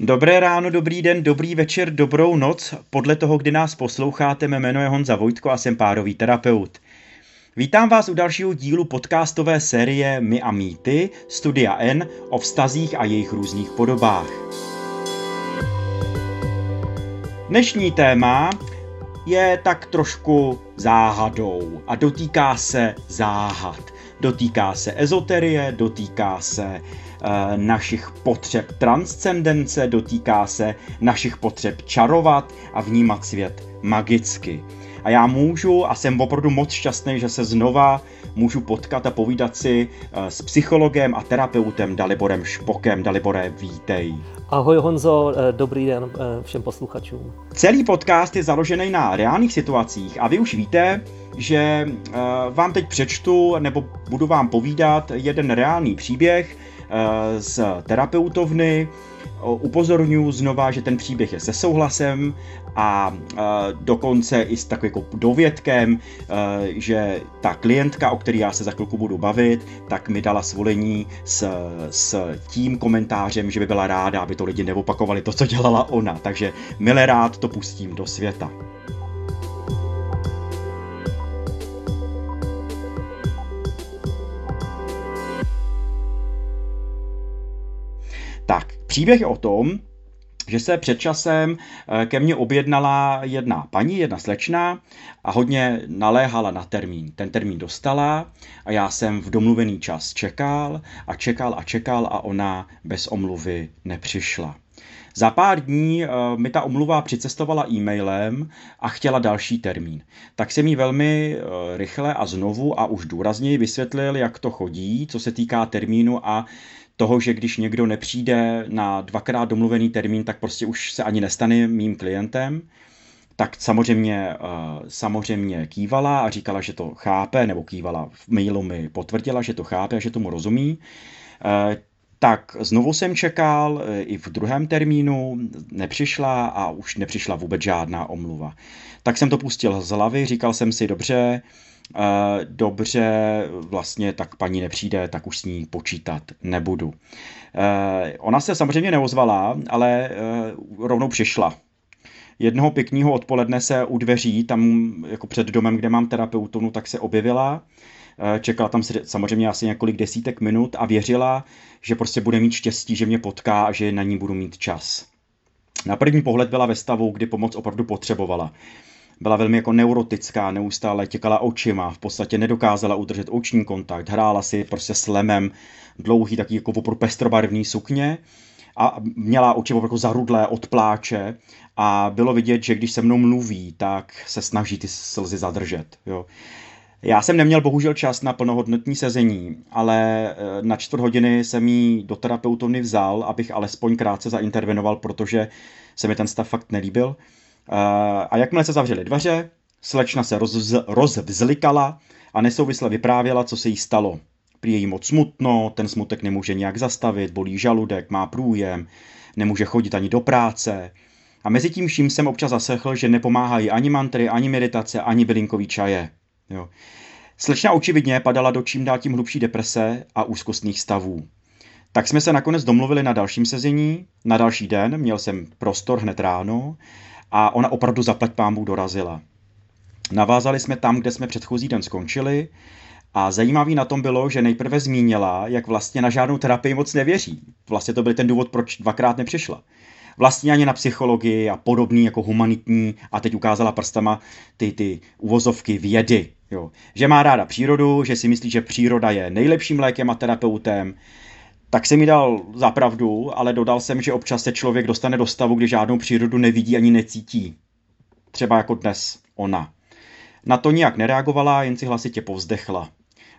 Dobré ráno, dobrý den, dobrý večer, dobrou noc. Podle toho, kdy nás posloucháte, mé jméno je Honza Vojtko a jsem párový terapeut. Vítám vás u dalšího dílu podcastové série My a mýty, Studia N o vztazích a jejich různých podobách. Dnešní téma je tak trošku záhadou a dotýká se záhad. Dotýká se ezoterie, dotýká se našich potřeb transcendence, dotýká se našich potřeb čarovat a vnímat svět magicky. A já můžu a jsem opravdu moc šťastný, že se znova můžu potkat a povídat si eh, s psychologem a terapeutem Daliborem Špokem. Dalibore, vítej. Ahoj Honzo, eh, dobrý den všem posluchačům. Celý podcast je založený na reálných situacích a vy už víte, že vám teď přečtu nebo budu vám povídat jeden reálný příběh, Eh, z terapeutovny. Upozorňuji znova, že ten příběh je se souhlasem a eh, dokonce i s takovým jako dovědkem, eh, že ta klientka, o který já se za chvilku budu bavit, tak mi dala svolení s, s tím komentářem, že by byla ráda, aby to lidi neopakovali to, co dělala ona. Takže milé rád to pustím do světa. Příběh je o tom, že se před časem eh, ke mně objednala jedna paní, jedna slečna a hodně naléhala na termín. Ten termín dostala a já jsem v domluvený čas čekal a čekal a čekal a ona bez omluvy nepřišla. Za pár dní uh, mi ta omluva přicestovala e-mailem a chtěla další termín. Tak jsem jí velmi uh, rychle a znovu a už důrazněji vysvětlil, jak to chodí, co se týká termínu a toho, že když někdo nepřijde na dvakrát domluvený termín, tak prostě už se ani nestane mým klientem, tak samozřejmě, eh, samozřejmě kývala a říkala, že to chápe, nebo kývala v mailu mi potvrdila, že to chápe a že tomu rozumí. Eh, tak znovu jsem čekal, eh, i v druhém termínu nepřišla a už nepřišla vůbec žádná omluva. Tak jsem to pustil z hlavy, říkal jsem si, dobře, dobře, vlastně tak paní nepřijde, tak už s ní počítat nebudu. Eh, ona se samozřejmě neozvala, ale eh, rovnou přišla. Jednoho pěkného odpoledne se u dveří, tam jako před domem, kde mám terapeutonu, tak se objevila. Čekala tam samozřejmě asi několik desítek minut a věřila, že prostě bude mít štěstí, že mě potká a že na ní budu mít čas. Na první pohled byla ve stavu, kdy pomoc opravdu potřebovala byla velmi jako neurotická, neustále těkala očima, v podstatě nedokázala udržet oční kontakt, hrála si prostě s lemem dlouhý, taký jako opravdu pestrobarvný sukně a měla oči jako zarudlé od pláče a bylo vidět, že když se mnou mluví, tak se snaží ty slzy zadržet. Jo. Já jsem neměl bohužel čas na plnohodnotní sezení, ale eh, na čtvrt hodiny jsem jí do terapeutovny vzal, abych alespoň krátce zaintervenoval, protože se mi ten stav fakt nelíbil. A jakmile se zavřely dveře, slečna se roz, rozvzlikala a nesouvisle vyprávěla, co se jí stalo. Prý je jí moc smutno, ten smutek nemůže nějak zastavit, bolí žaludek, má průjem, nemůže chodit ani do práce. A mezi tím vším jsem občas zasechl, že nepomáhají ani mantry, ani meditace, ani bylinkový čaje. Jo. Slečna očividně padala do čím dál tím hlubší deprese a úzkostných stavů. Tak jsme se nakonec domluvili na dalším sezení, na další den, měl jsem prostor hned ráno a ona opravdu zaplať pámbu dorazila. Navázali jsme tam, kde jsme předchozí den skončili a zajímavý na tom bylo, že nejprve zmínila, jak vlastně na žádnou terapii moc nevěří. Vlastně to byl ten důvod, proč dvakrát nepřišla. Vlastně ani na psychologii a podobný jako humanitní a teď ukázala prstama ty, ty uvozovky vědy. Jo. Že má ráda přírodu, že si myslí, že příroda je nejlepším lékem a terapeutem, tak jsem mi dal zapravdu, ale dodal jsem, že občas se člověk dostane do stavu, kdy žádnou přírodu nevidí ani necítí. Třeba jako dnes ona. Na to nijak nereagovala, jen si hlasitě povzdechla.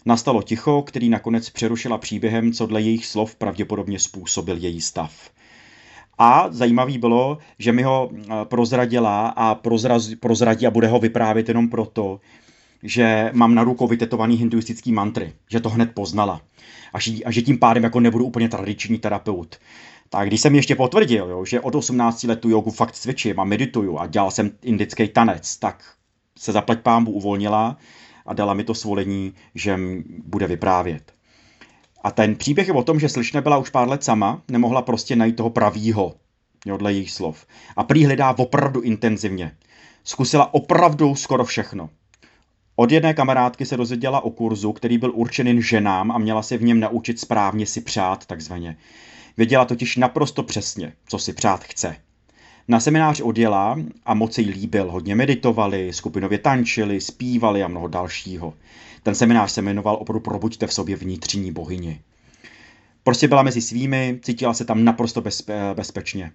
Nastalo ticho, který nakonec přerušila příběhem, co dle jejich slov pravděpodobně způsobil její stav. A zajímavý bylo, že mi ho eh, prozradila a prozraz, prozradí a bude ho vyprávět jenom proto, že mám na rukou vytetovaný hinduistický mantry, že to hned poznala a že, a že tím pádem jako nebudu úplně tradiční terapeut. Tak když jsem ještě potvrdil, jo, že od 18 let tu jogu fakt cvičím a medituju a dělal jsem indický tanec, tak se zaplať pámbu uvolnila a dala mi to svolení, že bude vyprávět. A ten příběh je o tom, že slečna byla už pár let sama, nemohla prostě najít toho pravýho, jo, dle jejich slov. A prý hledá opravdu intenzivně. Zkusila opravdu skoro všechno. Od jedné kamarádky se dozvěděla o kurzu, který byl určen ženám a měla se v něm naučit správně si přát, takzvaně. Věděla totiž naprosto přesně, co si přát chce. Na seminář odjela a moc jí líbil. Hodně meditovali, skupinově tančili, zpívali a mnoho dalšího. Ten seminář se jmenoval opravdu Probuďte v sobě vnitřní bohyni. Prostě byla mezi svými, cítila se tam naprosto bezpe- bezpečně.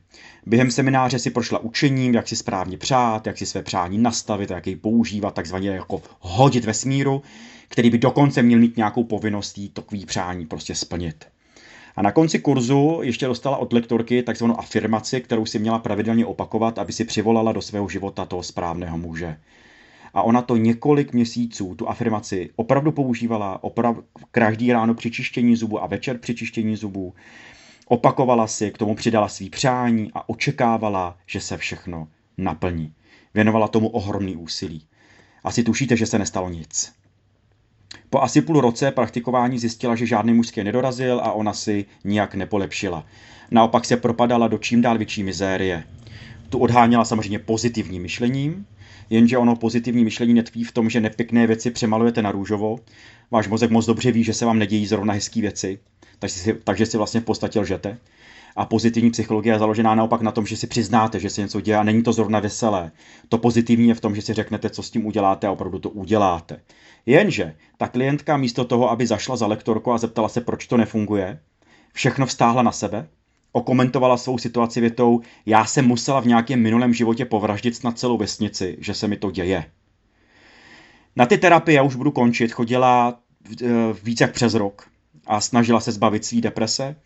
Během semináře si prošla učením, jak si správně přát, jak si své přání nastavit, jak jej používat, takzvaně jako hodit ve smíru, který by dokonce měl mít nějakou povinností takový přání prostě splnit. A na konci kurzu ještě dostala od lektorky takzvanou afirmaci, kterou si měla pravidelně opakovat, aby si přivolala do svého života toho správného muže. A ona to několik měsíců, tu afirmaci, opravdu používala, opravdu každý ráno při čištění zubů a večer při čištění zubů. Opakovala si, k tomu přidala svý přání a očekávala, že se všechno naplní. Věnovala tomu ohromný úsilí. Asi tušíte, že se nestalo nic. Po asi půl roce praktikování zjistila, že žádný mužský nedorazil a ona si nijak nepolepšila. Naopak se propadala do čím dál větší mizérie. Tu odháněla samozřejmě pozitivním myšlením, jenže ono pozitivní myšlení netkví v tom, že nepěkné věci přemalujete na růžovo. Váš mozek moc dobře ví, že se vám nedějí zrovna hezké věci, takže si, takže si vlastně v podstatě lžete. A pozitivní psychologie je založená naopak na tom, že si přiznáte, že se něco a není to zrovna veselé. To pozitivní je v tom, že si řeknete, co s tím uděláte a opravdu to uděláte. Jenže ta klientka místo toho, aby zašla za lektorku a zeptala se, proč to nefunguje, všechno vstáhla na sebe, okomentovala svou situaci větou, já jsem musela v nějakém minulém životě povraždit na celou vesnici, že se mi to děje. Na ty terapie já už budu končit, chodila eh, víc jak přes rok a snažila se zbavit svý deprese.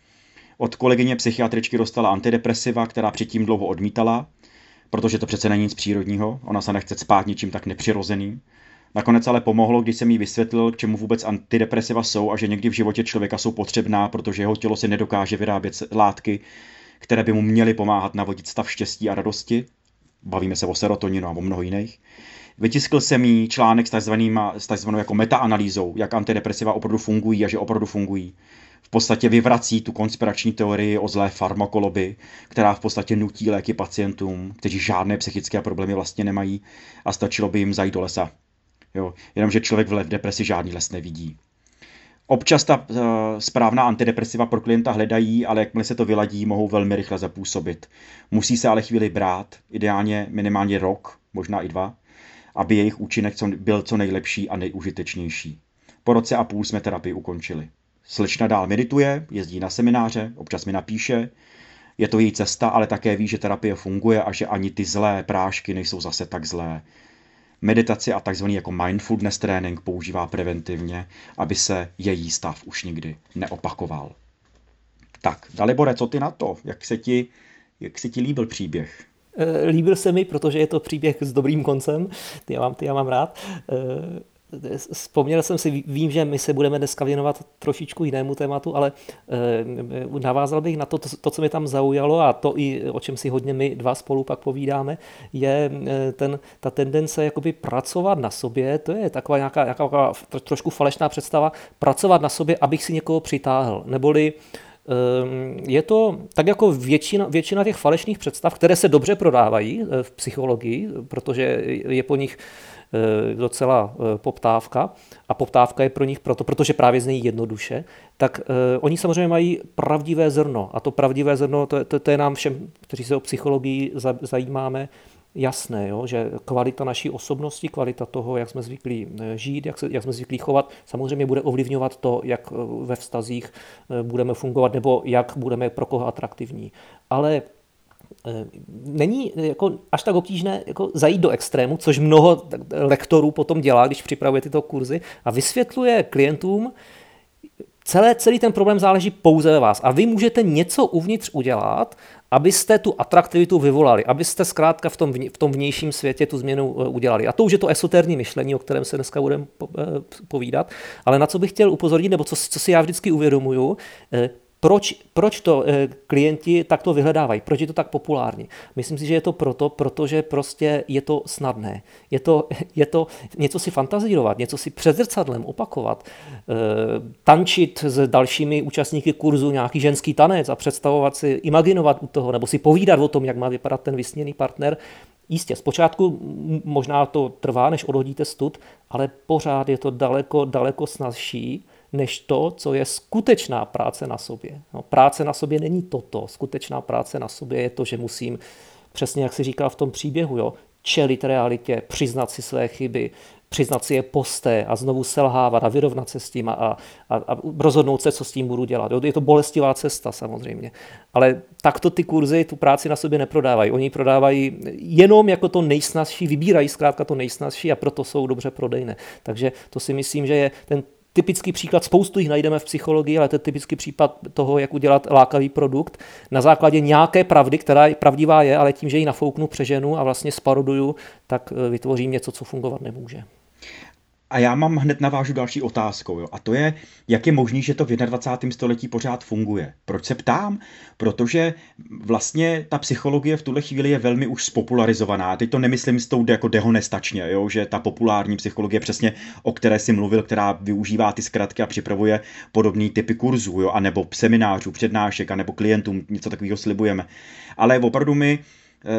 Od kolegyně psychiatričky dostala antidepresiva, která předtím dlouho odmítala, protože to přece není nic přírodního, ona se nechce spát ničím tak nepřirozeným. Nakonec ale pomohlo, když jsem jí vysvětlil, k čemu vůbec antidepresiva jsou a že někdy v životě člověka jsou potřebná, protože jeho tělo si nedokáže vyrábět látky, které by mu měly pomáhat navodit stav štěstí a radosti. Bavíme se o serotoninu a o mnoho jiných. Vytiskl jsem jí článek s, takzvanou jako metaanalýzou, jak antidepresiva opravdu fungují a že opravdu fungují. V podstatě vyvrací tu konspirační teorii o zlé farmakoloby, která v podstatě nutí léky pacientům, kteří žádné psychické problémy vlastně nemají a stačilo by jim zajít do lesa Jo, jenomže člověk v depresi žádný les nevidí. Občas ta uh, správná antidepresiva pro klienta hledají, ale jakmile se to vyladí, mohou velmi rychle zapůsobit. Musí se ale chvíli brát, ideálně minimálně rok, možná i dva, aby jejich účinek byl co nejlepší a nejužitečnější. Po roce a půl jsme terapii ukončili. Slečna dál medituje, jezdí na semináře, občas mi napíše, je to její cesta, ale také ví, že terapie funguje a že ani ty zlé prášky nejsou zase tak zlé meditaci a takzvaný jako mindfulness trénink používá preventivně, aby se její stav už nikdy neopakoval. Tak, Dalibore, co ty na to? Jak se ti, jak se ti líbil příběh? Eh, líbil se mi, protože je to příběh s dobrým koncem, ty já mám, ty já mám rád. Eh, Vzpomněl jsem si, vím, že my se budeme dneska věnovat trošičku jinému tématu, ale eh, navázal bych na to, to, to, co mě tam zaujalo a to i o čem si hodně my dva spolu pak povídáme, je eh, ten, ta tendence jakoby pracovat na sobě, to je taková nějaká, nějaká trošku falešná představa, pracovat na sobě, abych si někoho přitáhl, neboli ehm, je to tak jako většina, většina těch falešných představ, které se dobře prodávají eh, v psychologii, protože je po nich Eh, docela eh, poptávka. A poptávka je pro nich proto, protože právě znějí jednoduše, tak eh, oni samozřejmě mají pravdivé zrno. A to pravdivé zrno, to, to, to je nám všem, kteří se o psychologii zajímáme, jasné, jo, že kvalita naší osobnosti, kvalita toho, jak jsme zvyklí žít, jak, se, jak jsme zvyklí chovat, samozřejmě bude ovlivňovat to, jak ve vztazích budeme fungovat nebo jak budeme pro koho atraktivní. Ale Eh, není jako až tak obtížné jako zajít do extrému, což mnoho lektorů potom dělá, když připravuje tyto kurzy a vysvětluje klientům, celé, celý ten problém záleží pouze ve vás a vy můžete něco uvnitř udělat, abyste tu atraktivitu vyvolali, abyste zkrátka v tom, v tom vnějším světě tu změnu eh, udělali. A to už je to esoterní myšlení, o kterém se dneska budeme eh, povídat, ale na co bych chtěl upozornit, nebo co, co si já vždycky uvědomuju, proč, proč to eh, klienti takto vyhledávají? Proč je to tak populární? Myslím si, že je to proto, protože prostě je to snadné. Je to, je to něco si fantazírovat, něco si před zrcadlem opakovat, eh, tančit s dalšími účastníky kurzu nějaký ženský tanec a představovat si, imaginovat u toho, nebo si povídat o tom, jak má vypadat ten vysněný partner. Jistě, zpočátku možná to trvá, než odhodíte stud, ale pořád je to daleko, daleko snazší, než to, co je skutečná práce na sobě. No, práce na sobě není toto. Skutečná práce na sobě je to, že musím, přesně jak si říkal v tom příběhu, jo, čelit realitě, přiznat si své chyby, přiznat si je posté a znovu selhávat a vyrovnat se s tím a, a, a rozhodnout se, co s tím budu dělat. Je to bolestivá cesta samozřejmě. Ale takto ty kurzy tu práci na sobě neprodávají. Oni prodávají jenom jako to nejsnazší, vybírají zkrátka to nejsnazší a proto jsou dobře prodejné. Takže to si myslím, že je ten typický příklad, spoustu jich najdeme v psychologii, ale to je typický případ toho, jak udělat lákavý produkt na základě nějaké pravdy, která pravdivá je, ale tím, že ji nafouknu, přeženu a vlastně sparoduju, tak eh, vytvořím něco, co fungovat nemůže. A já mám hned navážu další otázkou. Jo. A to je, jak je možné, že to v 21. století pořád funguje. Proč se ptám? Protože vlastně ta psychologie v tuhle chvíli je velmi už spopularizovaná. Teď to nemyslím s tou jako dehonestačně, jo, že ta populární psychologie, přesně o které si mluvil, která využívá ty zkratky a připravuje podobný typy kurzů, jo, anebo seminářů, přednášek, anebo klientům něco takového slibujeme. Ale opravdu my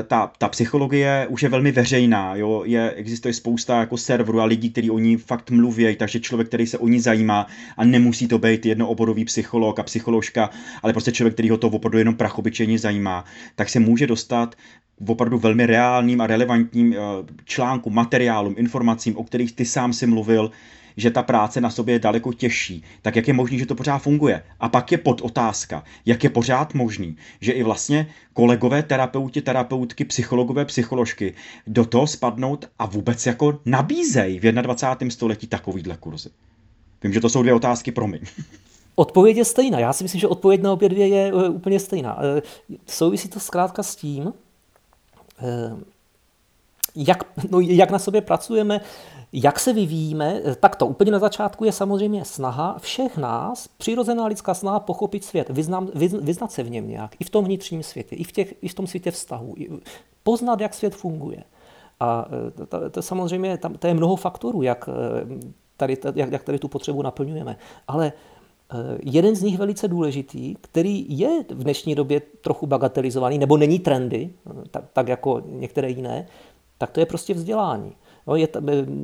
ta, ta psychologie už je velmi veřejná, jo? Je, existuje spousta jako serverů a lidí, kteří o ní fakt mluví, takže člověk, který se o ní zajímá a nemusí to být jednooborový psycholog a psycholožka, ale prostě člověk, který ho to opravdu jenom prachobyčejně zajímá, tak se může dostat v opravdu velmi reálným a relevantním eh, článku, materiálům, informacím, o kterých ty sám si mluvil, že ta práce na sobě je daleko těžší, tak jak je možný, že to pořád funguje? A pak je pod otázka, jak je pořád možný, že i vlastně kolegové terapeuti, terapeutky, psychologové, psycholožky do toho spadnout a vůbec jako nabízejí v 21. století takovýhle kurzy. Vím, že to jsou dvě otázky, promiň. Odpověď je stejná. Já si myslím, že odpověď na obě dvě je eh, úplně stejná. Eh, souvisí to zkrátka s tím, eh, jak, no, jak na sobě pracujeme, jak se vyvíjíme, tak to úplně na začátku je samozřejmě snaha všech nás, přirozená lidská snaha pochopit svět, vyznam, vyznat se v něm nějak, i v tom vnitřním světě, i v, těch, i v tom světě vztahu, poznat, jak svět funguje. A e, to, to samozřejmě, tam, to je mnoho faktorů, jak e, tady, jak, jak tady tu potřebu naplňujeme. Ale e, jeden z nich velice důležitý, který je v dnešní době trochu bagatelizovaný, nebo není trendy, tak, tak jako některé jiné, tak to je prostě vzdělání. No, je,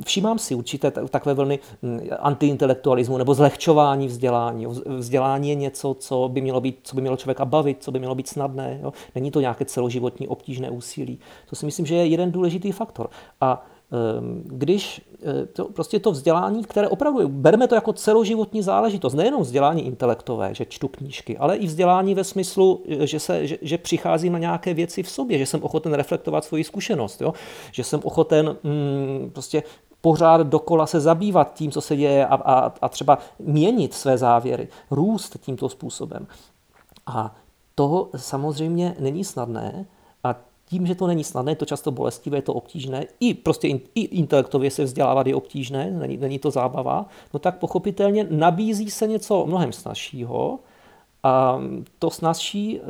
všímám si určité takové vlny hm, antiintelektualismu nebo zlehčování vzdělání. Vzdělání je něco, co by mělo, být, co by mělo člověka bavit, co by mělo být snadné. Jo? Není to nějaké celoživotní obtížné úsilí. To si myslím, že je jeden důležitý faktor. A když eh, to, prostě to vzdělání, které opravdu, bereme to jako celoživotní záležitost, nejenom vzdělání intelektové, že čtu knížky, ale i vzdělání ve smyslu, eh, že, se, že, že přicházím na nějaké věci v sobě, že jsem ochoten reflektovat svoji zkušenost, jo? že jsem ochoten mm, prostě pořád dokola se zabývat tím, co se děje a, a, a třeba měnit své závěry, růst tímto způsobem. A to samozřejmě není snadné, tím, že to není snadné, je to často bolestivé, je to obtížné, i prostě i intelektově se vzdělávat je obtížné, není, není to zábava, no tak pochopitelně nabízí se něco mnohem snažšího, a to snazší e,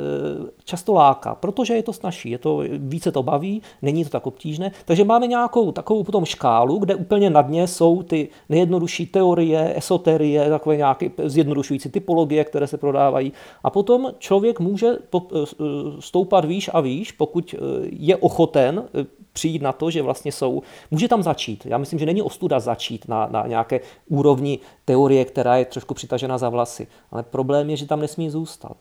často láká, protože je to snažší, je to, více to baví, není to tak obtížné. Takže máme nějakou takovou potom škálu, kde úplně na dně jsou ty nejjednodušší teorie, esoterie, takové nějaké zjednodušující typologie, které se prodávají. A potom člověk může e, stoupat výš a výš, pokud je ochoten přijít na to, že vlastně jsou, může tam začít. Já myslím, že není ostuda začít na, na nějaké úrovni teorie, která je trošku přitažena za vlasy. Ale problém je, že tam nesmí zůstat.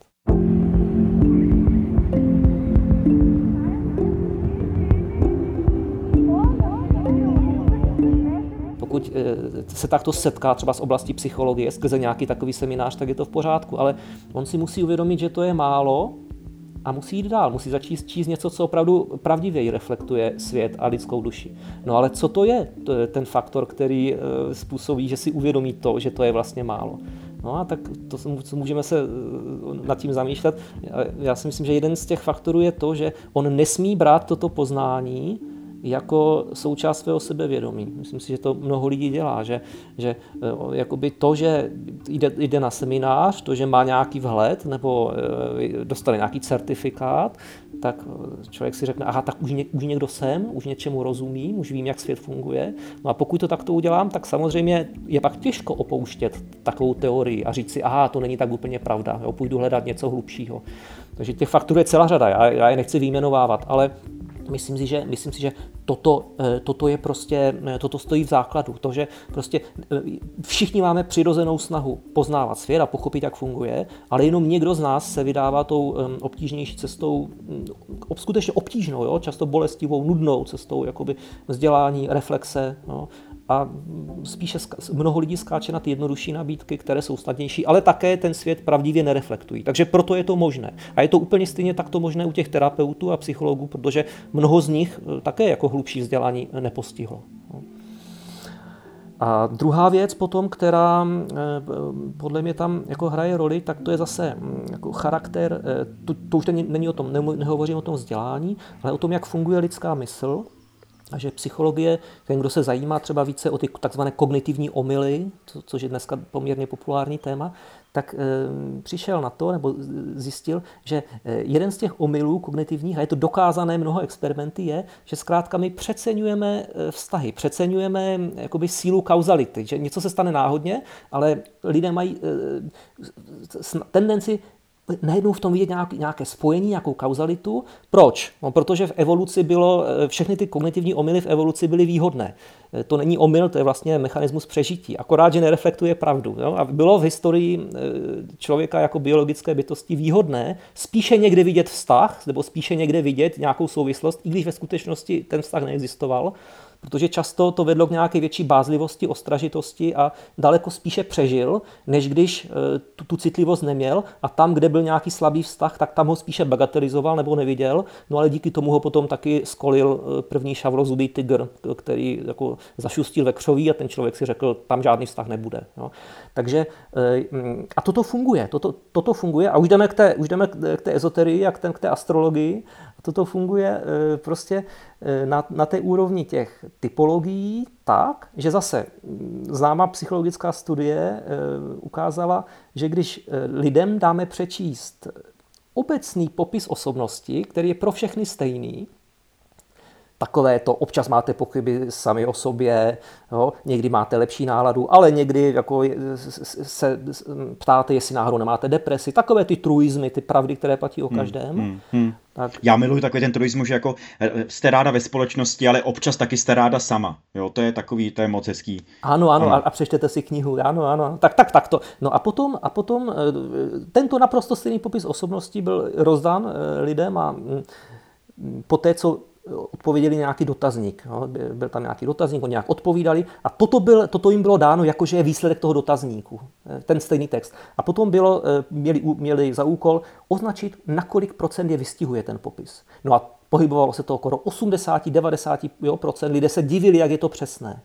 pokud eh, se takto setká třeba z oblasti psychologie skrze nějaký takový seminář, tak je to v pořádku, ale on si musí uvědomit, že to je málo a musí jít dál, musí začít číst něco, co opravdu pravdivěji reflektuje svět a lidskou duši. No ale co to je, to je ten faktor, který eh, způsobí, že si uvědomí to, že to je vlastně málo. No a tak to můžeme se eh, nad tím zamýšlet. Já si myslím, že jeden z těch faktorů je to, že on nesmí brát toto poznání jako součást svého sebevědomí. Myslím si, že to mnoho lidí dělá, že, že eh, jakoby to, že jde, jde na seminář, to, že má nějaký vhled nebo eh, dostane nějaký certifikát, tak člověk si řekne, aha, tak už, ně, už někdo jsem, už něčemu rozumím, už vím, jak svět funguje. No a pokud to takto udělám, tak samozřejmě je pak těžko opouštět takovou teorii a říct si, aha, to není tak úplně pravda, jo, půjdu hledat něco hlubšího. Takže těch faktorů je celá řada, já, já je nechci vyjmenovávat, ale Myslím si, že, myslím si, že toto, eh, toto je prostě, eh, toto stojí v základu. To, že prostě eh, všichni máme přirozenou snahu poznávat svět a pochopit, jak funguje, ale jenom někdo z nás se vydává tou obtížnější cestou, mm, skutečně obtížnou, jo? často bolestivou, nudnou cestou jakoby vzdělání, reflexe. Jo? A spíše mnoho lidí skáče na ty jednodušší nabídky, které jsou snadnější, ale také ten svět pravdivě nereflektují. Takže proto je to možné. A je to úplně stejně takto možné u těch terapeutů a psychologů, protože mnoho z nich eh, také jako hlubší vzdělání nepostihlo. No. A druhá věc potom, která eh, podle mě tam jako hraje roli, tak to je zase mm, jako charakter, eh, to, to už není o tom, nehovořím o tom vzdělání, ale o tom, jak funguje lidská mysl a že psychologie, ten, kdo se zajímá třeba více o ty takzvané kognitivní omily, co, což je dneska poměrně populární téma, tak e, přišel na to, nebo zjistil, že eh, jeden z těch omylů kognitivních, a je to dokázané mnoho experimenty, je, že zkrátka my přeceňujeme eh, vztahy, přeceňujeme jakoby sílu kauzality, že něco se stane náhodně, ale lidé mají e, tendenci najednou v tom vidět nějaké, spojení, nějakou kauzalitu. Proč? No, protože v evoluci bylo, eh, všechny ty kognitivní omily v evoluci byly výhodné. Eh, to není omyl, to je vlastně mechanismus přežití. Akorát, že nereflektuje pravdu. Jo? A bylo v historii eh, člověka jako biologické bytosti výhodné spíše někde vidět vztah, nebo spíše někde vidět nějakou souvislost, i když ve skutečnosti ten vztah neexistoval, protože často to vedlo k nějaké větší bázlivosti, ostražitosti a daleko spíše přežil, než když eh, tu, tu citlivost neměl a tam, kde byl nějaký slabý vztah, tak tam ho spíše bagatelizoval nebo neviděl, no ale díky tomu ho potom taky skolil eh, první šavlozubý tygr, který jako zašustil ve křoví a ten člověk si řekl, tam žádný vztah nebude. Jo. Takže eh, a toto funguje, toto, toto funguje a už jdeme k té, už jdeme k té ezoterii a k, ten, k té astrologii toto funguje eh, prostě eh, na, na té úrovni těch typologií tak, že zase mm, známá psychologická studie eh, ukázala, že když lidem dáme přečíst obecný popis osobnosti, který je pro všechny stejný, takové to, občas máte pochyby sami o sobě, jo, někdy máte lepší náladu, ale někdy jako se ptáte, jestli náhodou nemáte depresi, takové ty truizmy, ty pravdy, které platí o hmm, každém. Hmm, hmm, tak. Já miluji takový ten truismus, že jako eh, jste ráda ve společnosti, ale občas taky jste ráda sama. Jo, to je takový, to je moc hezký. Ano, ano, ano. A, a přečtěte si knihu, ano, ano. Tak, tak, tak to. No a potom, a potom eh, tento naprosto stejný popis osobnosti byl rozdán eh, lidem a mm, po té, co odpověděli nějaký dotazník. Jo. Byl tam nějaký dotazník, oni nějak odpovídali a toto, byl, toto jim bylo dáno, jakože je výsledek toho dotazníku, eh, ten stejný text. A potom bylo, eh, měli, měli za úkol označit, na kolik procent je vystihuje ten popis. No a pohybovalo se to okolo 80-90 procent, lidé se divili, jak je to přesné.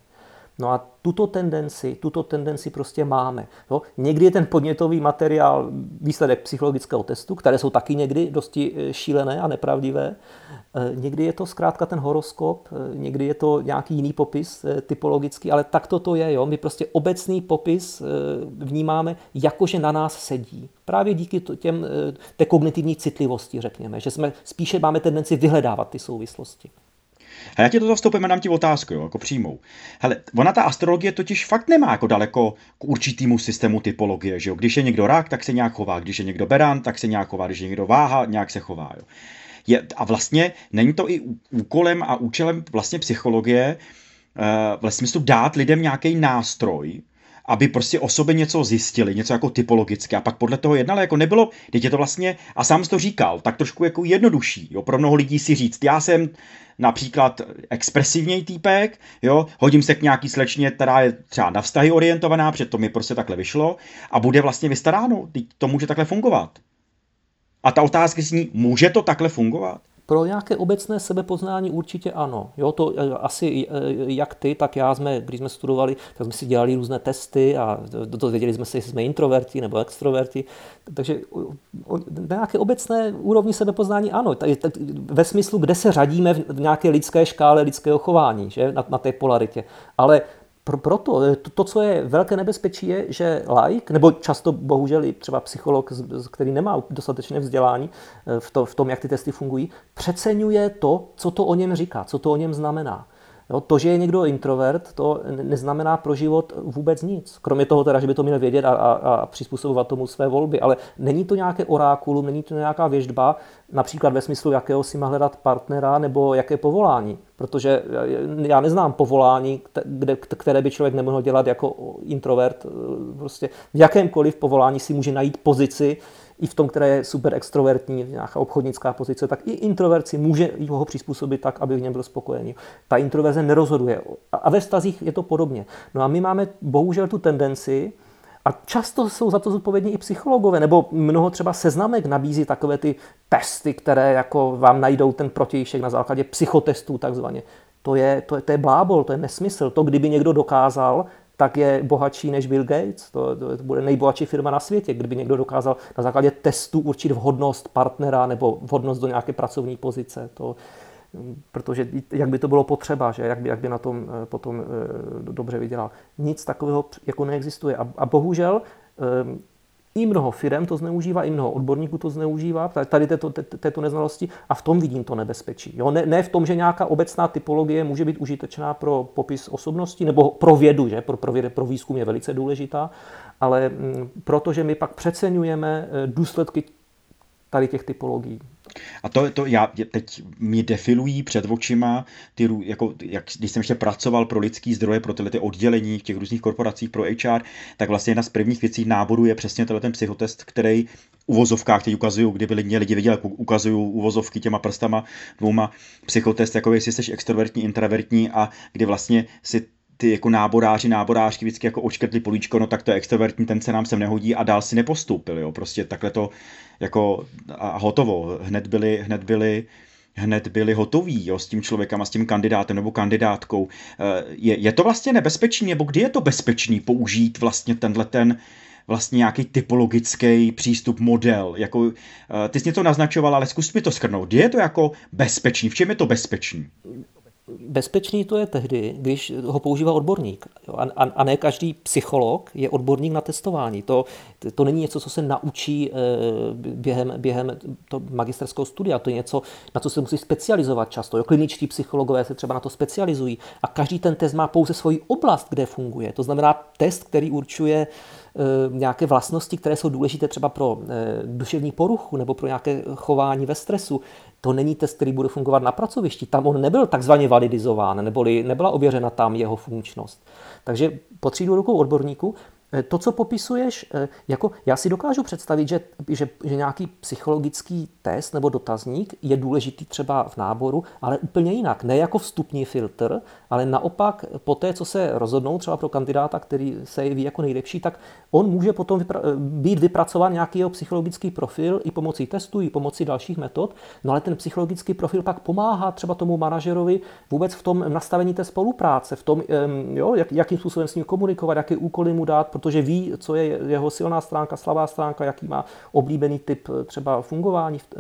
No a tuto tendenci, tuto tendenci prostě máme. Jo? Někdy je ten podnětový materiál výsledek psychologického testu, které jsou taky někdy dosti eh, šílené a nepravdivé. Eh, někdy je to zkrátka ten horoskop, eh, někdy je to nějaký jiný popis typologický, ale tak to je. Jo? My prostě obecný popis vnímáme jakože na nás sedí. Právě díky těm, té kognitivní citlivosti, řekněme, že jsme spíše máme tendenci vyhledávat ty souvislosti. A já ti to zastoupím a dám ti otázku, jo, jako přímou. Hele, ona ta astrologie totiž fakt nemá jako daleko k určitému systému typologie, že jo. Když je někdo rak, tak se nějak chová, když je někdo beran, tak se nějak chová, když je někdo váha, nějak se chová, jo. Je, a vlastně není to i úkolem a účelem vlastně psychologie, uh, v smyslu dát lidem nějaký nástroj, aby prostě o sobě něco zjistili, něco jako typologické a pak podle toho jednali, jako nebylo, teď je to vlastně, a sám jsi to říkal, tak trošku jako jednodušší, jo, pro mnoho lidí si říct, já jsem například expresivní týpek, jo, hodím se k nějaký slečně, která je třeba na vztahy orientovaná, před to mi prostě takhle vyšlo a bude vlastně vystaráno, to může takhle fungovat. A ta otázka zní, může to takhle fungovat? Pro nějaké obecné sebepoznání určitě ano. Jo, to eh, asi eh, jak ty, tak já jsme, když jsme studovali, tak jsme si dělali různé testy a to věděli jsme si, jestli jsme introverti nebo extroverti. Takže na nějaké obecné úrovni sebepoznání ano. Ve smyslu, kde se řadíme v nějaké lidské škále lidského chování, že? Na, na té polaritě. Ale proto eh, to, to, co je velké nebezpečí, je, že like, nebo často bohužel i třeba psycholog, který nemá dostatečné vzdělání eh, v, to, v tom, jak ty testy fungují, přeceňuje to, co to o něm říká, co to o něm znamená. Jo, to, že je někdo introvert, to neznamená pro život vůbec nic. Kromě toho teda, že by to měl vědět a, a, a přizpůsobovat tomu své volby. Ale není to nějaké orákulum, není to nějaká věžba, například ve smyslu, jakého si má hledat partnera nebo jaké povolání. Protože já neznám povolání, kde, které by člověk nemohl dělat jako introvert. Prostě v jakémkoliv povolání si může najít pozici, i v tom, které je super extrovertní, nějaká obchodnická pozice, tak i introvert si může ho přizpůsobit tak, aby v něm byl spokojený. Ta introverze nerozhoduje. A ve vztazích je to podobně. No a my máme bohužel tu tendenci, a často jsou za to zodpovědní i psychologové, nebo mnoho třeba seznamek nabízí takové ty testy, které jako vám najdou ten protějšek na základě psychotestů takzvaně. To je, to, je, to je blábol, to je nesmysl. To, kdyby někdo dokázal, tak je bohatší než Bill Gates. To, to, to bude nejbohatší firma na světě, kdyby někdo dokázal na základě testu určit vhodnost partnera nebo vhodnost do nějaké pracovní pozice. To, protože jak by to bylo potřeba, že? Jak, by, jak by na tom eh, potom eh, dobře vydělal. Nic takového jako neexistuje. A, a bohužel eh, i mnoho firm to zneužívá, i mnoho odborníků to zneužívá, tady této, této neznalosti a v tom vidím to nebezpečí. Jo? Ne, ne v tom, že nějaká obecná typologie může být užitečná pro popis osobnosti nebo pro vědu, že? Pro, pro, pro výzkum je velice důležitá, ale mm, protože my pak přeceňujeme eh, důsledky tady těch typologií. A to, to já teď mi defilují před očima, ty, jako, jak, když jsem ještě pracoval pro lidský zdroje, pro tyhle ty oddělení v těch různých korporacích pro HR, tak vlastně jedna z prvních věcí náboru je přesně tenhle ten psychotest, který uvozovkách teď ukazují, kdyby lidi, lidi viděli, jak ukazují uvozovky těma prstama dvouma psychotest, jako jestli jsi extrovertní, introvertní a kdy vlastně si ty jako náboráři, náborářky vždycky jako očkrtli políčko, no tak to je extrovertní, ten se nám sem nehodí a dál si nepostoupil, jo. Prostě takhle to jako a hotovo. Hned byli, hned byli hned byli hotoví jo, s tím člověkem a s tím kandidátem nebo kandidátkou. Eh, je, je to vlastně nebezpečný, nebo kdy je to bezpečný použít vlastně tenhle ten vlastně nějaký typologický přístup, model. Jako, eh, ty jsi něco naznačoval, ale zkus mi to skrnout. Kdy je to jako bezpečný? V čem je to bezpečný? Bezpečný to je tehdy, když ho používá odborník. A, a, a ne každý psycholog je odborník na testování. To, to není něco, co se naučí eh, během, během to magisterského studia. To je něco, na co se musí specializovat často. Jo, kliničtí psychologové se třeba na to specializují. A každý ten test má pouze svoji oblast, kde funguje. To znamená test, který určuje nějaké vlastnosti, které jsou důležité třeba pro eh, duševní poruchu nebo pro nějaké chování ve stresu to není test, který bude fungovat na pracovišti. Tam on nebyl takzvaně validizován, neboli nebyla ověřena tam jeho funkčnost. Takže potřebuji rukou odborníků Eh, to, co popisuješ, eh, jako já si dokážu představit, že, že, že nějaký psychologický test nebo dotazník je důležitý třeba v náboru, ale úplně jinak. Ne jako vstupní filtr, ale naopak po té, co se rozhodnou třeba pro kandidáta, který se jeví jako nejlepší, tak on může potom vypra- eh, být vypracován nějaký jeho psychologický profil i pomocí testů, i pomocí dalších metod, no ale ten psychologický profil pak pomáhá třeba tomu manažerovi vůbec v tom nastavení té spolupráce, v tom, jo, jak, jakým způsobem s ním komunikovat, jaké úkoly mu dát, protože ví, co je jeho silná stránka, slabá stránka, jaký má oblíbený typ eh, třeba fungování eh,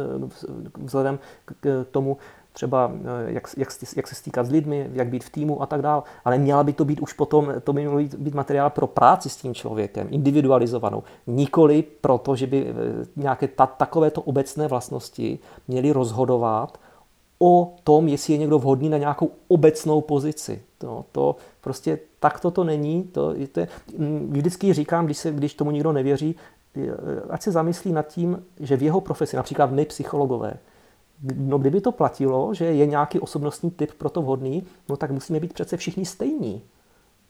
vzhledem k tomu, třeba eh, jak, jak, jak se stýkat s lidmi, jak být v týmu a tak dále. Ale měla by to být už potom, to by mělo být, materiál pro práci s tím člověkem, individualizovanou. Nikoli proto, že by nějaké ta, takovéto obecné vlastnosti měly rozhodovat o tom, jestli je někdo vhodný na nějakou obecnou pozici. No, to prostě tak to není. To, to je, vždycky říkám, když, se, když tomu nikdo nevěří, ať se zamyslí nad tím, že v jeho profesi, například my psychologové, no kdyby to platilo, že je nějaký osobnostní typ pro to vhodný, no tak musíme být přece všichni stejní.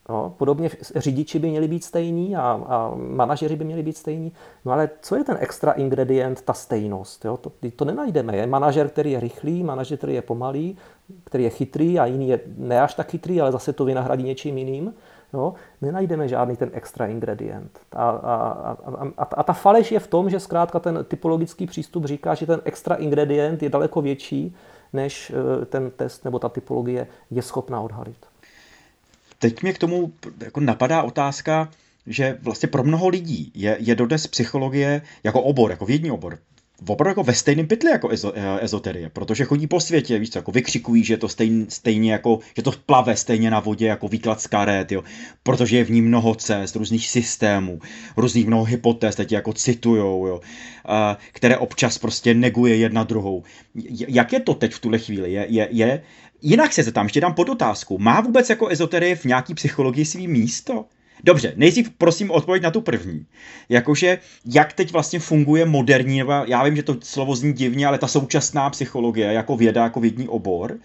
No, podobně řidiči by měli být stejní a, a manažeři by měli být stejní. No ale co je ten extra ingredient, ta stejnost? Jo? To, to nenajdeme. Je manažer, který je rychlý, manažer, který je pomalý, který je chytrý a jiný je ne až tak chytrý, ale zase to vynahradí něčím jiným. jo, nenajdeme žádný ten extra ingredient. A, a, a, a, a ta faleš je v tom, že zkrátka ten typologický přístup říká, že ten extra ingredient je daleko větší, než eh, ten test nebo ta typologie je schopná odhalit. Teď mě k tomu jako napadá otázka, že vlastně pro mnoho lidí je, je dodnes psychologie jako obor, jako vědní obor, opravdu jako ve stejném pytli jako ezo, eh, ezoterie, protože chodí po světě, víš co, jako vykřikují, že to stejn, stejně jako, že to plave stejně na vodě jako výklad z karet, jo, protože je v ní mnoho cest, různých systémů, různých mnoho hypotéz, teď jako citujou, jo, a, které občas prostě neguje jedna druhou. Jak je to teď v tuhle chvíli? Je, je, je Jinak se tam ještě dám pod otázku. Má vůbec jako ezoterie v nějaký psychologii svý místo? Dobře, nejdřív prosím odpověď na tu první. Jakože, jak teď vlastně funguje moderní, já vím, že to slovo zní divně, ale ta současná psychologie jako věda, jako vědní obor.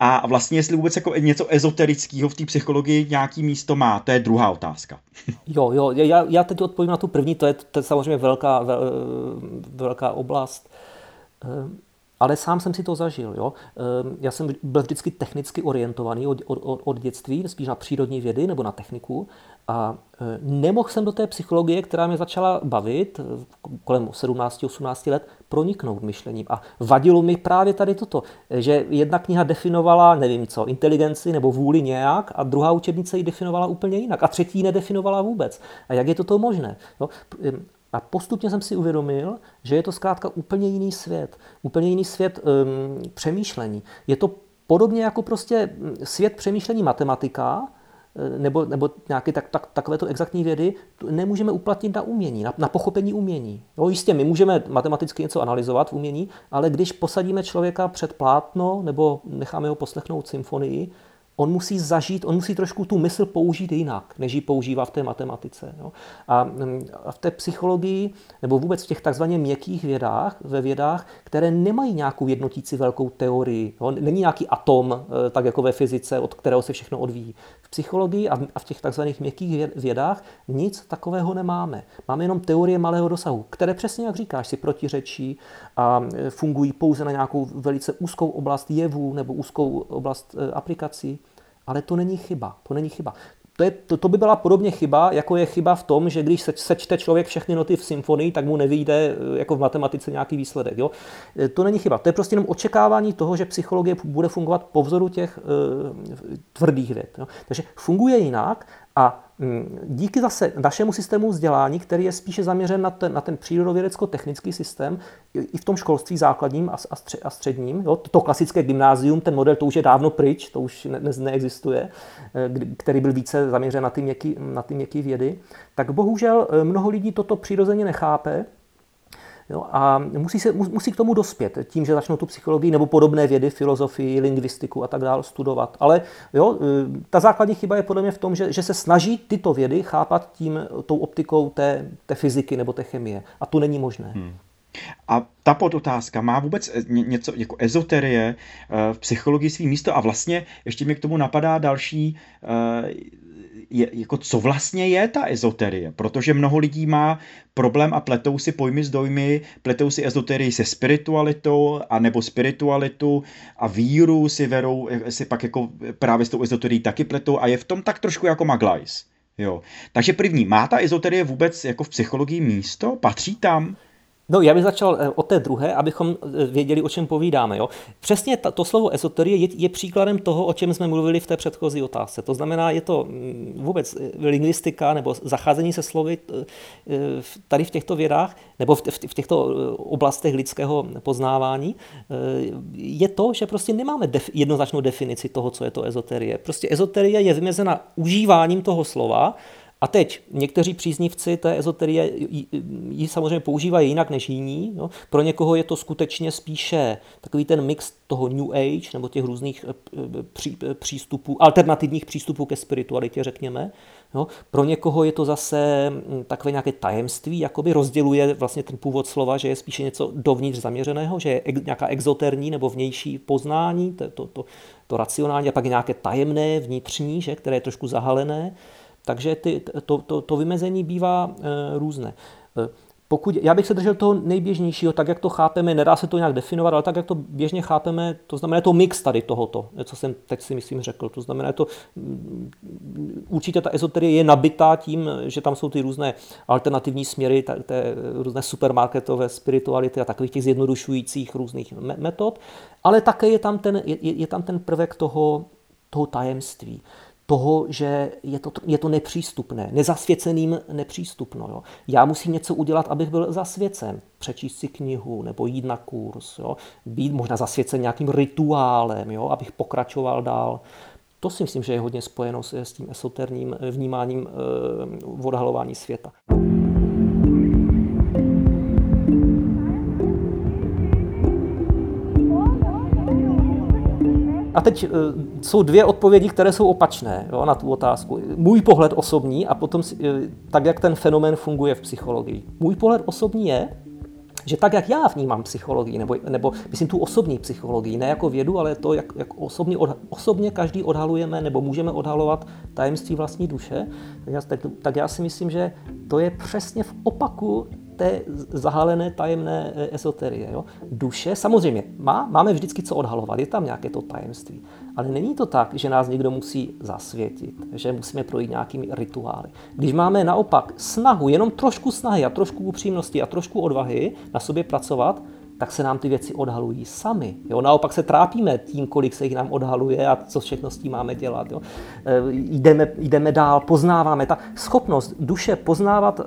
A vlastně, jestli vůbec jako něco ezoterického v té psychologii nějaký místo má, to je druhá otázka. Jo, jo, já, já teď odpovím na tu první, to je, to je samozřejmě velká, vel, velká oblast. Ale sám jsem si to zažil. Jo? Já jsem byl vždycky technicky orientovaný od, od, od dětství, spíš na přírodní vědy nebo na techniku. A e, nemohl jsem do té psychologie, která mě začala bavit e, kolem 17-18 let, proniknout myšlením. A vadilo mi právě tady toto, že jedna kniha definovala, nevím co, inteligenci nebo vůli nějak a druhá učebnice ji definovala úplně jinak a třetí nedefinovala vůbec. A jak je toto možné? Jo? A postupně jsem si uvědomil, že je to zkrátka úplně jiný svět. Úplně jiný svět um, přemýšlení. Je to podobně jako prostě svět přemýšlení matematika, Eh, nebo, nebo nějaké tak, tak, takovéto exaktní vědy nemůžeme uplatnit na umění, na, na pochopení umění. Jo, jistě, my můžeme matematicky něco analyzovat v umění, ale když posadíme člověka před plátno nebo necháme ho poslechnout symfonii, on musí zažít, on musí trošku tu mysl použít jinak, než ji používá v té matematice. Jo. A, mm, a v té psychologii, nebo vůbec v těch takzvaně měkkých vědách, ve vědách, které nemají nějakou jednotící velkou teorii, jo. není nějaký atom, eh, tak jako ve fyzice, od kterého se všechno odvíjí. V psychologii a v těch takzvaných měkkých vědách nic takového nemáme. Máme jenom teorie malého dosahu, které přesně, jak říkáš, si protiřečí a eh, fungují pouze na nějakou velice úzkou oblast jevů nebo úzkou oblast eh, aplikací. Ale to není chyba. To není chyba. To, je, to, to by byla podobně chyba, jako je chyba v tom, že když se, sečte člověk všechny noty v symfonii, tak mu nevyjde eh, jako v matematice nějaký výsledek. Jo? Eh, to není chyba. To je prostě jenom očekávání toho, že psychologie bude fungovat po vzoru těch e, tvrdých věd. Jo? Takže funguje jinak a díky zase našemu systému vzdělání, který je spíše zaměřen na ten, na ten přírodovědecko-technický systém, i v tom školství základním a, a středním, jo, to klasické gymnázium, ten model to už je dávno pryč, to už ne, ne, neexistuje, eh, který byl více zaměřen na ty měkký, na ty vědy, tak bohužel eh, mnoho lidí toto přirozeně nechápe, Jo, a musí, se, musí k tomu dospět tím, že začnou tu psychologii nebo podobné vědy, filozofii, lingvistiku a tak dále studovat. Ale jo, e, ta základní chyba je podle mě v tom, že, že se snaží tyto vědy chápat tím, tou optikou té, té fyziky nebo té chemie. A to není možné. Hmm. A ta podotázka má vůbec e, něco jako ezoterie e, v psychologii svý místo a vlastně ještě mi k tomu napadá další je, jako co vlastně je ta ezoterie, protože mnoho lidí má problém a pletou si pojmy s dojmy, pletou si ezoterii se spiritualitou, a nebo spiritualitu a víru si verou, si pak jako právě s tou ezoterií taky pletou a je v tom tak trošku jako maglajs. Jo. Takže první, má ta ezoterie vůbec jako v psychologii místo? Patří tam? No, já bych začal eh, od té druhé, abychom eh, věděli, o čem povídáme. Jo? Přesně ta, to slovo ezoterie je, je příkladem toho, o čem jsme mluvili v té předchozí otázce. To znamená, je to mm, vůbec eh, lingvistika nebo zacházení se slovy tady v těchto vědách nebo v, v těchto oblastech lidského poznávání, je to, že prostě nemáme def, jednoznačnou definici toho, co je to ezoterie. Prostě ezoterie je vymezena užíváním toho slova, a teď někteří příznivci té ezoterie ji samozřejmě používají jinak než jiní. Jo. Pro někoho je to skutečně spíše takový ten mix toho New Age nebo těch různých eh, pří, eh, přístupů, alternativních přístupů ke spiritualitě, řekněme. Jo. Pro někoho je to zase hm, takové nějaké tajemství, jakoby rozděluje vlastně ten původ slova, že je spíše něco dovnitř zaměřeného, že je nějaká exoterní nebo vnější poznání, to, to, to, to racionální, a pak nějaké tajemné vnitřní, že, které je trošku zahalené. Takže ty, to, to, to vymezení bývá e, různé. E, pokud, já bych se držel toho nejběžnějšího, tak jak to chápeme, nedá se to nějak definovat, ale tak jak to běžně chápeme, to znamená to mix tady tohoto, co jsem teď si myslím řekl. To znamená to, mm, určitě ta ezoterie je nabitá tím, že tam jsou ty různé alternativní směry, té různé supermarketové spirituality a takových těch zjednodušujících různých metod, ale také je tam ten, je, je tam ten prvek toho, toho tajemství toho, že je to, je to nepřístupné, nezasvěceným nepřístupno. Jo. Já musím něco udělat, abych byl zasvěcen. Přečíst si knihu nebo jít na kurz, jo. být možná zasvěcen nějakým rituálem, jo, abych pokračoval dál. To si myslím, že je hodně spojeno s, s tím esoterním vnímáním e, odhalování světa. A teď uh, jsou dvě odpovědi, které jsou opačné jo, na tu otázku. Můj pohled osobní a potom uh, tak, jak ten fenomén funguje v psychologii. Můj pohled osobní je, že tak, jak já vnímám psychologii, nebo, nebo myslím tu osobní psychologii, ne jako vědu, ale to, jak, jak osobně, odha- osobně každý odhalujeme nebo můžeme odhalovat tajemství vlastní duše, tak já, tak, tak já si myslím, že to je přesně v opaku té zahalené tajemné eh, esoterie. Jo? Duše, samozřejmě, má, máme vždycky co odhalovat, je tam nějaké to tajemství. Ale není to tak, že nás někdo musí zasvětit, že musíme projít nějakými rituály. Když máme naopak snahu, jenom trošku snahy a trošku upřímnosti a trošku odvahy na sobě pracovat, tak se nám ty věci odhalují sami. Jo? Naopak se trápíme tím, kolik se jich nám odhaluje a co všechno s tím máme dělat. Jo? E, jdeme, jdeme dál, poznáváme. Ta schopnost duše poznávat e,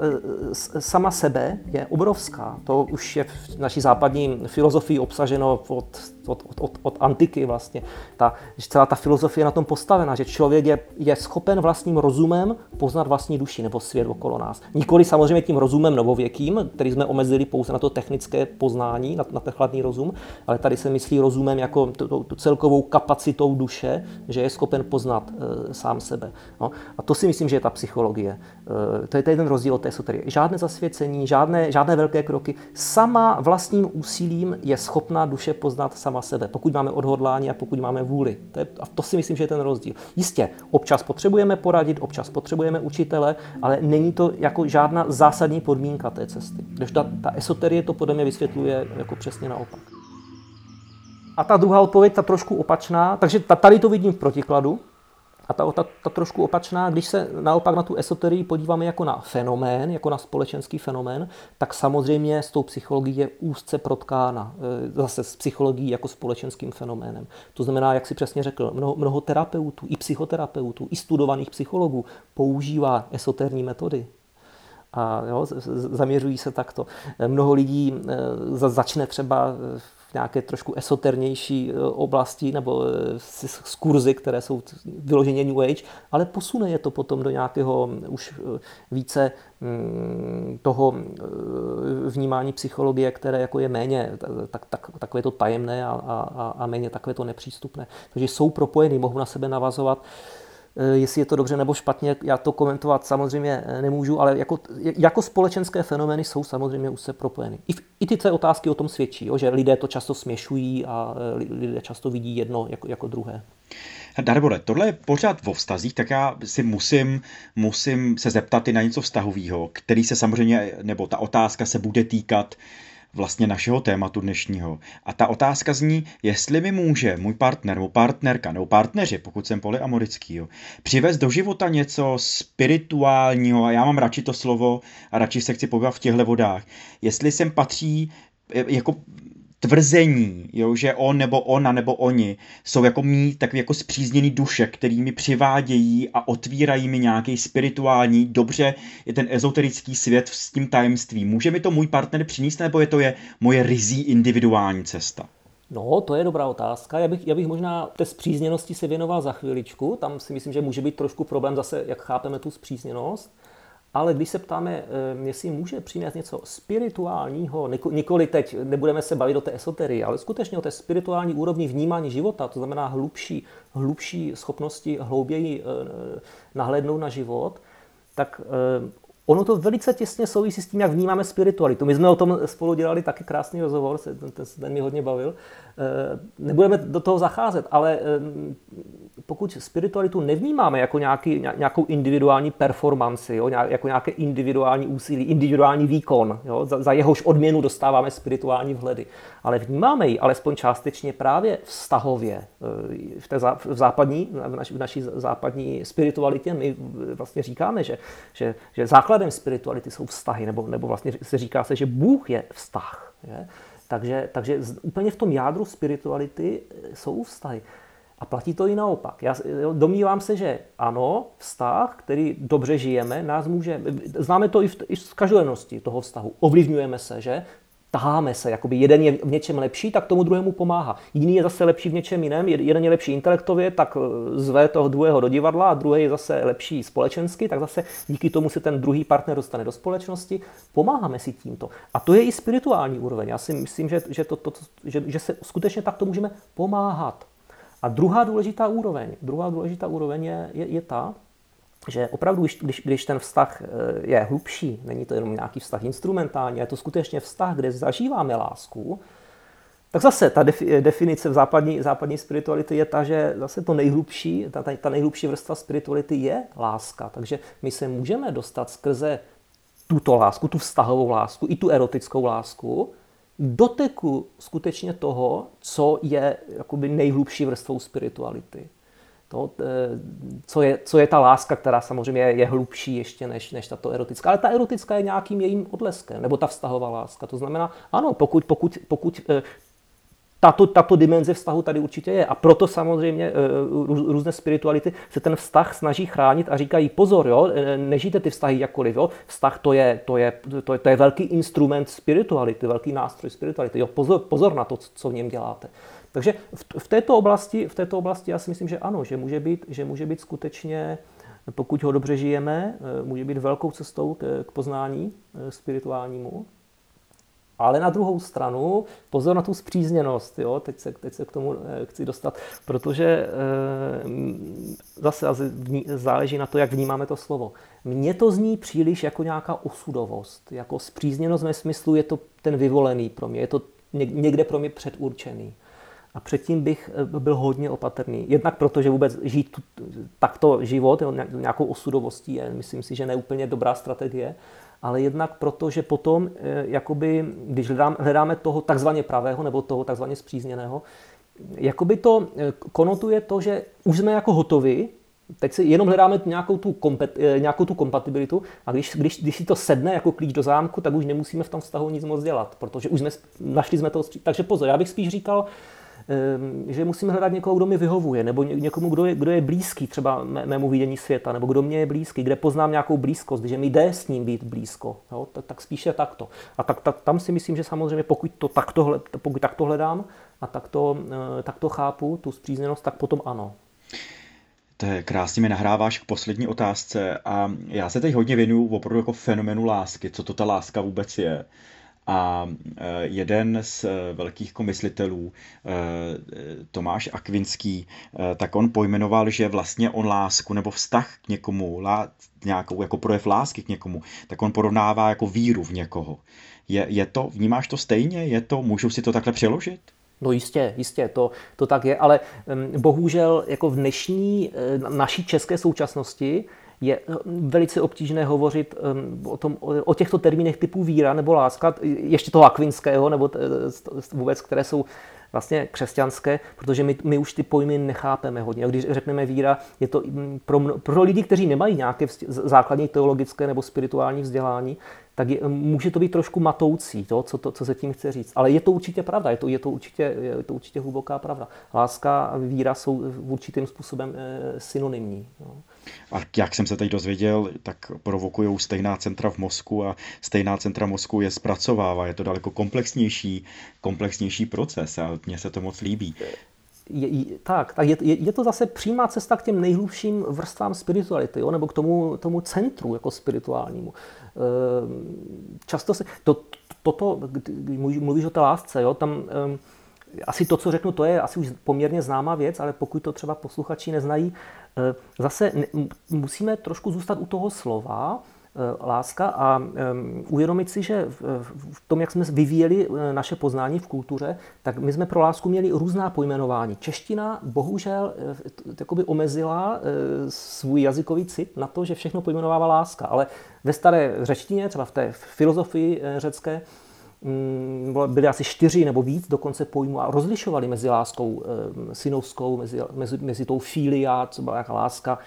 sama sebe je obrovská. To už je v naší západní filozofii obsaženo od od, od, od antiky vlastně. Ta, celá ta filozofie je na tom postavena, že člověk je, je schopen vlastním rozumem poznat vlastní duši nebo svět okolo nás. Nikoli samozřejmě tím rozumem novověkým, který jsme omezili pouze na to technické poznání, na, na ten chladný rozum, ale tady se myslí rozumem jako tu, celkovou kapacitou duše, že je schopen poznat e, sám sebe. No. A to si myslím, že je ta psychologie. E, to je ten rozdíl od té esoterie. Žádné zasvěcení, žádné, žádné velké kroky. Sama vlastním úsilím je schopná duše poznat sama sama sebe, pokud máme odhodlání a pokud máme vůli. To je, a to si myslím, že je ten rozdíl. Jistě, občas potřebujeme poradit, občas potřebujeme učitele, ale není to jako žádná zásadní podmínka té cesty. Když ta, ta esoterie to podle mě vysvětluje jako přesně naopak. A ta druhá odpověď, ta trošku opačná, takže tady to vidím v protikladu, a ta, ta, ta trošku opačná, když se naopak na tu esoterii podíváme jako na fenomén, jako na společenský fenomén, tak samozřejmě s tou psychologií je úzce protkána. E, zase s psychologií jako společenským fenoménem. To znamená, jak si přesně řekl, mnoho, mnoho terapeutů, i psychoterapeutů, i studovaných psychologů používá esoterní metody a jo, zaměřují se takto. E, mnoho lidí e, začne třeba nějaké trošku esoternější e, oblasti nebo z kurzy, které jsou vyloženě New Age, ale posune je to potom do nějakého už e, více mm, toho vnímání psychologie, které jako je méně tak, tak, takové to tajemné a, a, a méně takové to nepřístupné. Takže jsou propojeny, mohou na sebe navazovat. Eh, jestli je to dobře nebo špatně, já to komentovat samozřejmě eh, nemůžu, ale jako, jako společenské fenomény jsou samozřejmě už se propojeny. I, i ty otázky o tom svědčí, jo, že lidé to často směšují a eh, lidé často vidí jedno jako, jako druhé. Darbole, tohle je pořád vo vztazích, tak já si musím, musím se zeptat i na něco vztahového, který se samozřejmě, nebo ta otázka se bude týkat vlastně našeho tématu dnešního. A ta otázka zní, jestli mi může můj partner nebo partnerka nebo partneři, pokud jsem polyamorický, jo, přivést do života něco spirituálního, a já mám radši to slovo a radši se chci pobavit v těchto vodách, jestli sem patří jako tvrzení, jo, že on nebo ona nebo oni jsou jako mý tak jako zpřízněný duše, který mi přivádějí a otvírají mi nějaký spirituální, dobře je ten ezoterický svět s tím tajemstvím. Může mi to můj partner přinést, nebo je to je moje rizí individuální cesta? No, to je dobrá otázka. Já bych, já bych možná té zpřízněnosti se věnoval za chviličku. Tam si myslím, že může být trošku problém zase, jak chápeme tu zpřízněnost. Ale když se ptáme, eh, jestli může přinést něco spirituálního, nikoli teď nebudeme se bavit o té esoterii, ale skutečně o té spirituální úrovni vnímání života, to znamená hlubší, hlubší schopnosti hlouběji eh, nahlédnout na život, tak eh, ono to velice těsně souvisí s tím, jak vnímáme spiritualitu. My jsme o tom spolu dělali taky krásný rozhovor, ten, ten, ten mě hodně bavil. Nebudeme do toho zacházet, ale pokud spiritualitu nevnímáme jako nějaký, nějakou individuální performanci, jo, jako nějaké individuální úsilí, individuální výkon, jo, za, za jehož odměnu dostáváme spirituální vhledy, ale vnímáme ji alespoň částečně právě vztahově. Eh, v, té zá, v západní, v, naši, v naší západní spiritualitě my vlastně říkáme, že, že, že základem spirituality jsou vztahy, nebo, nebo vlastně se říká se, že Bůh je vztah. Je? Takže, takže úplně v tom jádru spirituality eh, jsou vztahy. A platí to i naopak. Já domnívám se, že ano, vztah, který dobře žijeme, nás může, známe to i v, i v každodennosti toho vztahu, ovlivňujeme se, že? Taháme se, jakoby jeden je v něčem lepší, tak tomu druhému pomáhá. Jiný je zase lepší v něčem jiném, jeden je lepší intelektově, tak eh, zve toho druhého do divadla a druhý je zase lepší společensky, tak zase díky tomu se ten druhý partner dostane do společnosti. Pomáháme si tímto. A to je i spirituální úroveň. Já si myslím, že, že, to, to, že, že se skutečně takto můžeme pomáhat. A druhá důležitá úroveň, druhá důležitá úroveň je, je, je ta, že opravdu, když, když ten vztah eh, je hlubší, není to jenom nějaký vztah instrumentální, je to skutečně vztah, kde zažíváme lásku, tak zase ta definice v západní, západní spirituality je ta, že zase to nejhlubší, ta, ta nejhlubší vrstva spirituality je láska. Takže my se můžeme dostat skrze tuto lásku, tu vztahovou lásku, i tu erotickou lásku, doteku skutečně toho, co je jakoby nejhlubší vrstvou spirituality. To, eh, co, je, co je ta láska, která samozřejmě je, hlubší ještě než, než tato erotická. Ale ta erotická je nějakým jejím odleskem, nebo ta vztahová láska. To znamená, ano, pokud, pokud, pokud eh, tato, tato dimenze vztahu tady určitě je. A proto samozřejmě eh, různé spirituality se ten vztah snaží chránit a říkají pozor, jo, nežijte ty vztahy jakkoliv. Jo. Vztah to je, to, je, to, je, to je velký instrument spirituality, velký nástroj spirituality. Jo, pozor, pozor na to, co v něm děláte. Takže v této oblasti, v této oblasti já si myslím, že ano, že může být, že může být skutečně, pokud ho dobře žijeme, eh, může být velkou cestou k, k poznání eh, spirituálnímu. Ale na druhou stranu, pozor na tu zpřízněnost, jo? Teď, se, teď se k tomu eh, chci dostat, protože zase záleží na to, jak vnímáme to slovo. Mně to zní příliš jako nějaká osudovost, jako zpřízněnost ve smyslu je to ten vyvolený pro mě, je to někde pro mě předurčený. A předtím bych eh, byl hodně opatrný. Jednak proto, že vůbec žít tu, takto život jo, nějakou osudovostí je, myslím si, že neúplně dobrá strategie, ale jednak proto, že potom, eh, jakoby, když hledáme, hledáme toho takzvaně pravého nebo toho takzvaně zpřízněného, jakoby to eh, konotuje to, že už jsme jako hotovi, teď si jenom hledáme nějakou tu, kompet, nějakou tu kompatibilitu a když, když, když si to sedne jako klíč do zámku, tak už nemusíme v tom vztahu nic moc dělat, protože už jsme, našli jsme toho. Takže pozor, já bych spíš říkal, že musím hledat někoho, kdo mi vyhovuje, nebo někomu, kdo je, kdo je blízký třeba mému vidění světa, nebo kdo mě je blízký, kde poznám nějakou blízkost, že mi jde s ním být blízko. Jo? Tak, tak spíše takto. A tak, tak, tam si myslím, že samozřejmě pokud to takto, pokud takto hledám a takto, eh, takto chápu tu zpřízněnost, tak potom ano. To je krásně mi nahráváš k poslední otázce a já se teď hodně věnuju opravdu jako fenomenu lásky, co to ta láska vůbec je. A e, jeden z e, velkých komyslitelů, e, Tomáš Akvinský, tak on pojmenoval, že vlastně on lásku nebo vztah k někomu, nějakou jako projev lásky k někomu, tak on porovnává jako víru v někoho. Je, je to, vnímáš to stejně? Je to, můžu si to takhle přeložit? No jistě, jistě, to, to tak je, ale bohužel jako v dnešní naší české současnosti je eh, velice obtížné hovořit ehm, o, tom, o těchto termínech typu víra nebo láska, ještě toho akvinského, nebo vůbec, které jsou vlastně křesťanské, protože my, my už ty pojmy nechápeme hodně. Když řekneme víra, je to mm, pro, pro lidi, kteří nemají nějaké základní teologické nebo spirituální vzdělání, tak je, může to být trošku matoucí, to, co, to, co se tím chce říct. Ale je to určitě pravda, je to, je to, určitě, je to určitě hluboká pravda. Láska a víra jsou určitým způsobem e, synonymní. No. A jak jsem se teď dozvěděl, tak provokují stejná centra v mozku a stejná centra mozku je zpracovává. Je to daleko komplexnější, komplexnější proces a mně se to moc líbí. Je, je, tak, tak je, je, je to zase přímá cesta k těm nejhlubším vrstvám spirituality, jo? nebo k tomu, tomu centru jako spirituálnímu. Ehm, často se, to, toto, když mluvíš o té lásce, jo? tam asi to, co řeknu, to je asi už poměrně známá věc, ale pokud to třeba posluchači neznají, Eh, zase musíme trošku zůstat u toho slova láska a uvědomit si, že v tom, jak jsme vyvíjeli naše poznání v kultuře, tak my jsme pro lásku měli různá pojmenování. Čeština bohužel jakoby omezila svůj jazykový cit na to, že všechno pojmenovává láska, ale ve staré řečtině, třeba v té filozofii řecké, Mm, byly asi čtyři nebo víc dokonce pojmů a rozlišovali mezi láskou eh, synovskou, mezi, mezi, mezi tou filia, co byla jaká láska,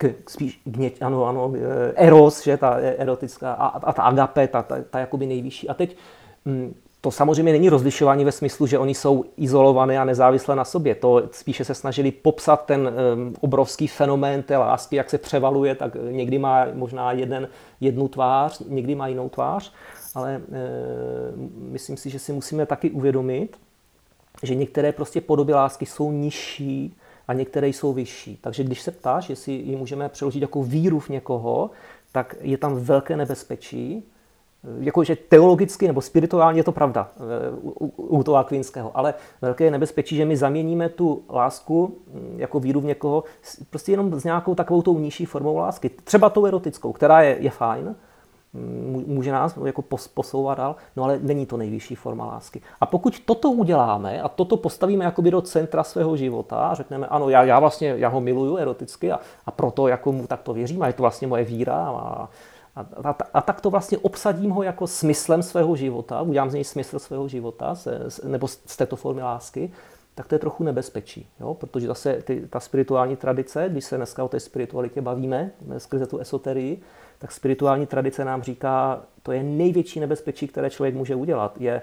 k, spíš k ano, ano, eh, eros, že, ta erotická, a, a ta agape, ta, ta, ta jakoby nejvyšší. A teď mm, to samozřejmě není rozlišování ve smyslu, že oni jsou izolované a nezávislé na sobě. To spíše se snažili popsat ten um, obrovský fenomén té lásky, jak se převaluje, tak někdy má možná jeden, jednu tvář, někdy má jinou tvář ale e, myslím si, že si musíme taky uvědomit, že některé prostě podoby lásky jsou nižší a některé jsou vyšší. Takže když se ptáš, jestli ji můžeme přeložit jako víru v někoho, tak je tam velké nebezpečí, jakože teologicky nebo spirituálně je to pravda eh, u, u toho Akvinského, ale velké je nebezpečí, že my zaměníme tu lásku hm, jako víru v někoho prostě jenom s nějakou takovou tou nižší formou lásky. Třeba tou erotickou, která je, je fajn, může nás jako posouvat dál, no ale není to nejvyšší forma lásky. A pokud toto uděláme a toto postavíme jakoby do centra svého života a řekneme, ano, já, já vlastně já ho miluju eroticky a, a proto jako mu takto věřím a je to vlastně moje víra a, a, a, a tak to vlastně obsadím ho jako smyslem svého života, udělám z něj smysl svého života se, nebo z této formy lásky, tak to je trochu nebezpečí, jo? protože zase ty, ta spirituální tradice, když se dneska o té spiritualitě bavíme, skrze tu esoterii, tak spirituální tradice nám říká, to je největší nebezpečí, které člověk může udělat, je e,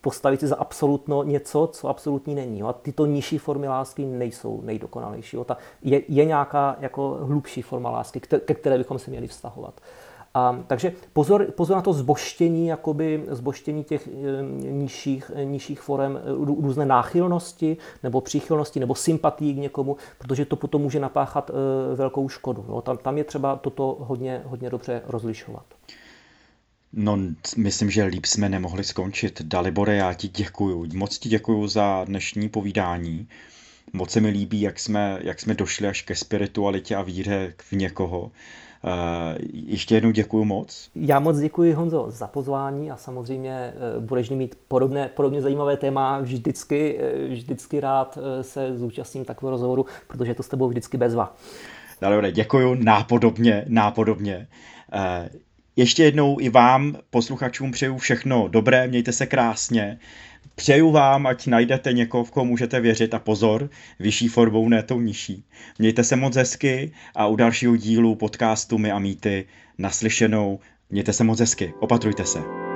postavit si za absolutno něco, co absolutní není. A tyto nižší formy lásky nejsou nejdokonalejší. Ta je, je nějaká jako hlubší forma lásky, ke které bychom se měli vztahovat. A, takže pozor, pozor na to zboštění, jakoby zboštění těch e, nižších, e, nižších forem, e, různé náchylnosti nebo příchylnosti nebo sympatii k někomu, protože to potom může napáchat e, velkou škodu. No, tam, tam je třeba toto hodně, hodně dobře rozlišovat. No, myslím, že líp jsme nemohli skončit. Dalibore, já ti děkuju. Moc ti děkuju za dnešní povídání. Moc se mi líbí, jak jsme, jak jsme došli až ke spiritualitě a víře v někoho. Eh, ještě jednou děkuji moc. Já moc děkuji Honzo za pozvání a samozřejmě eh, budeš mít podobné, podobně zajímavé téma vždycky, eh, vždycky rád se zúčastním takového rozhovoru, protože to s tebou vždycky bezva. Dobře, děkuji, nápodobně, nápodobně. Ještě jednou i vám, posluchačům, přeju všechno dobré, mějte se krásně. Přeju vám, ať najdete někoho, v koho můžete věřit a pozor, vyšší formou, ne tou nižší. Mějte se moc hezky a u dalšího dílu podcastu My a Mýty naslyšenou. Mějte se moc hezky, opatrujte se.